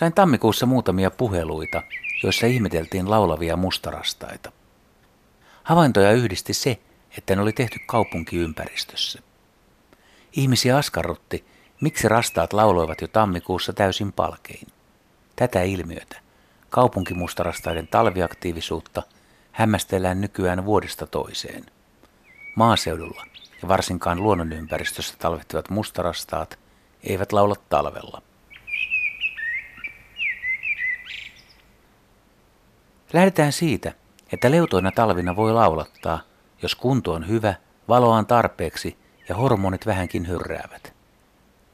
Sain tammikuussa muutamia puheluita, joissa ihmeteltiin laulavia mustarastaita. Havaintoja yhdisti se, että ne oli tehty kaupunkiympäristössä. Ihmisiä askarrutti, miksi rastaat lauloivat jo tammikuussa täysin palkein. Tätä ilmiötä, kaupunkimustarastaiden talviaktiivisuutta, hämmästellään nykyään vuodesta toiseen. Maaseudulla ja varsinkaan luonnonympäristössä talvehtivat mustarastaat eivät laula talvella. Lähdetään siitä, että leutoina talvina voi laulattaa, jos kunto on hyvä, valoa on tarpeeksi ja hormonit vähänkin hyrräävät.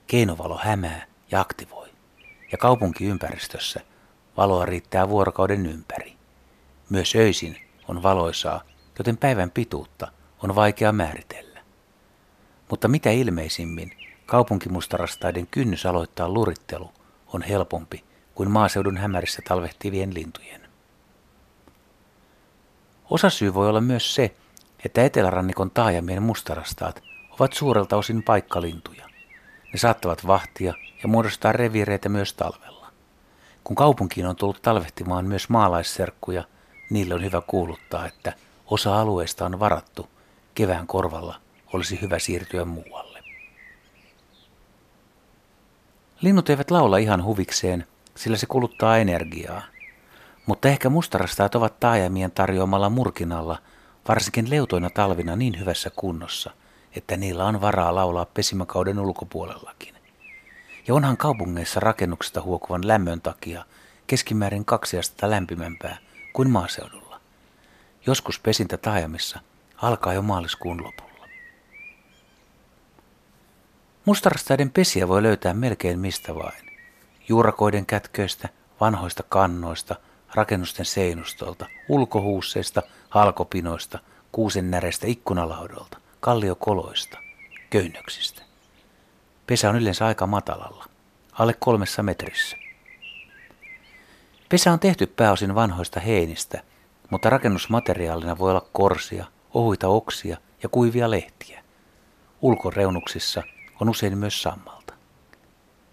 Keinovalo hämää ja aktivoi, ja kaupunkiympäristössä valoa riittää vuorokauden ympäri. Myös öisin on valoisaa, joten päivän pituutta on vaikea määritellä. Mutta mitä ilmeisimmin kaupunkimustarastaiden kynnys aloittaa lurittelu on helpompi kuin maaseudun hämärissä talvehtivien lintujen. Osasyy voi olla myös se, että etelärannikon taajamien mustarastaat ovat suurelta osin paikkalintuja. Ne saattavat vahtia ja muodostaa reviireitä myös talvella. Kun kaupunkiin on tullut talvehtimaan myös maalaisserkkuja, niille on hyvä kuuluttaa, että osa alueesta on varattu, kevään korvalla olisi hyvä siirtyä muualle. Linnut eivät laula ihan huvikseen, sillä se kuluttaa energiaa – mutta ehkä mustarastaat ovat taajamien tarjoamalla murkinalla, varsinkin leutoina talvina niin hyvässä kunnossa, että niillä on varaa laulaa pesimäkauden ulkopuolellakin. Ja onhan kaupungeissa rakennuksesta huokuvan lämmön takia keskimäärin kaksi astetta lämpimämpää kuin maaseudulla. Joskus pesintä taajamissa alkaa jo maaliskuun lopulla. Mustarastaiden pesiä voi löytää melkein mistä vain. Juurakoiden kätköistä, vanhoista kannoista – rakennusten seinustolta, ulkohuusseista, halkopinoista, kuusennäreistä ikkunalaudolta, kalliokoloista, köynnöksistä. Pesä on yleensä aika matalalla, alle kolmessa metrissä. Pesä on tehty pääosin vanhoista heinistä, mutta rakennusmateriaalina voi olla korsia, ohuita oksia ja kuivia lehtiä. Ulkoreunuksissa on usein myös sammalta.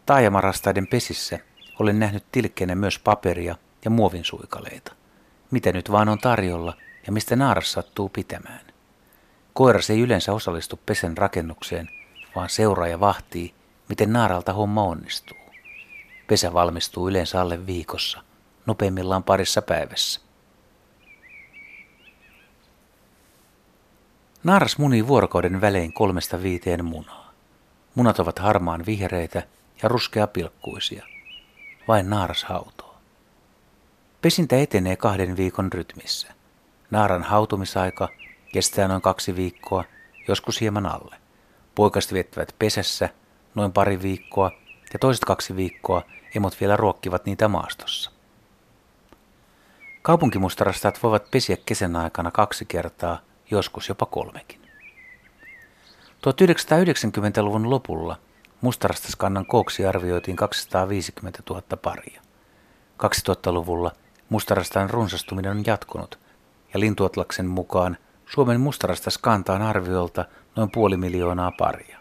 Taajamarastaiden pesissä olen nähnyt tilkkeenä myös paperia ja muovinsuikaleita. Mitä nyt vaan on tarjolla ja mistä naaras sattuu pitämään. Koiras ei yleensä osallistu pesen rakennukseen, vaan seuraa ja vahtii, miten naaralta homma onnistuu. Pesä valmistuu yleensä alle viikossa, nopeimmillaan parissa päivässä. Naaras munii vuorokauden välein kolmesta viiteen munaa. Munat ovat harmaan vihreitä ja ruskea pilkkuisia. Vain naaras hautoo. Pesintä etenee kahden viikon rytmissä. Naaran hautumisaika kestää noin kaksi viikkoa, joskus hieman alle. Poikaset viettävät pesässä noin pari viikkoa ja toiset kaksi viikkoa emot vielä ruokkivat niitä maastossa. Kaupunkimustarastat voivat pesiä kesän aikana kaksi kertaa, joskus jopa kolmekin. 1990-luvun lopulla mustarastaskannan kooksi arvioitiin 250 000 paria. 2000-luvulla Mustarastan runsastuminen on jatkunut, ja lintuotlaksen mukaan Suomen mustarastas kantaa arviolta noin puoli miljoonaa paria.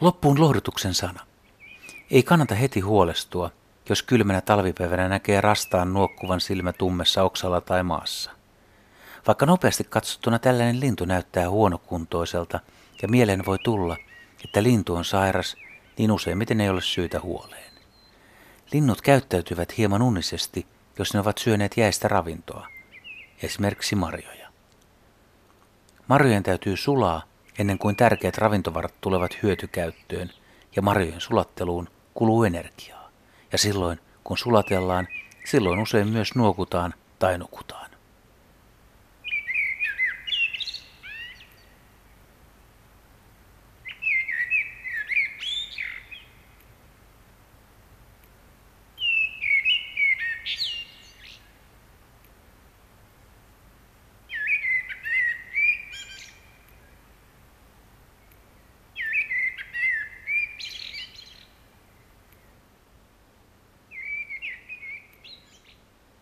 Loppuun lohdutuksen sana. Ei kannata heti huolestua, jos kylmänä talvipäivänä näkee rastaan nuokkuvan silmä tummessa oksalla tai maassa. Vaikka nopeasti katsottuna tällainen lintu näyttää huonokuntoiselta ja mieleen voi tulla, että lintu on sairas, niin useimmiten ei ole syytä huoleen. Linnut käyttäytyvät hieman unisesti, jos ne ovat syöneet jäistä ravintoa, esimerkiksi marjoja. Marjojen täytyy sulaa ennen kuin tärkeät ravintovarat tulevat hyötykäyttöön, ja marjojen sulatteluun kuluu energiaa. Ja silloin, kun sulatellaan, silloin usein myös nuokutaan tai nukutaan.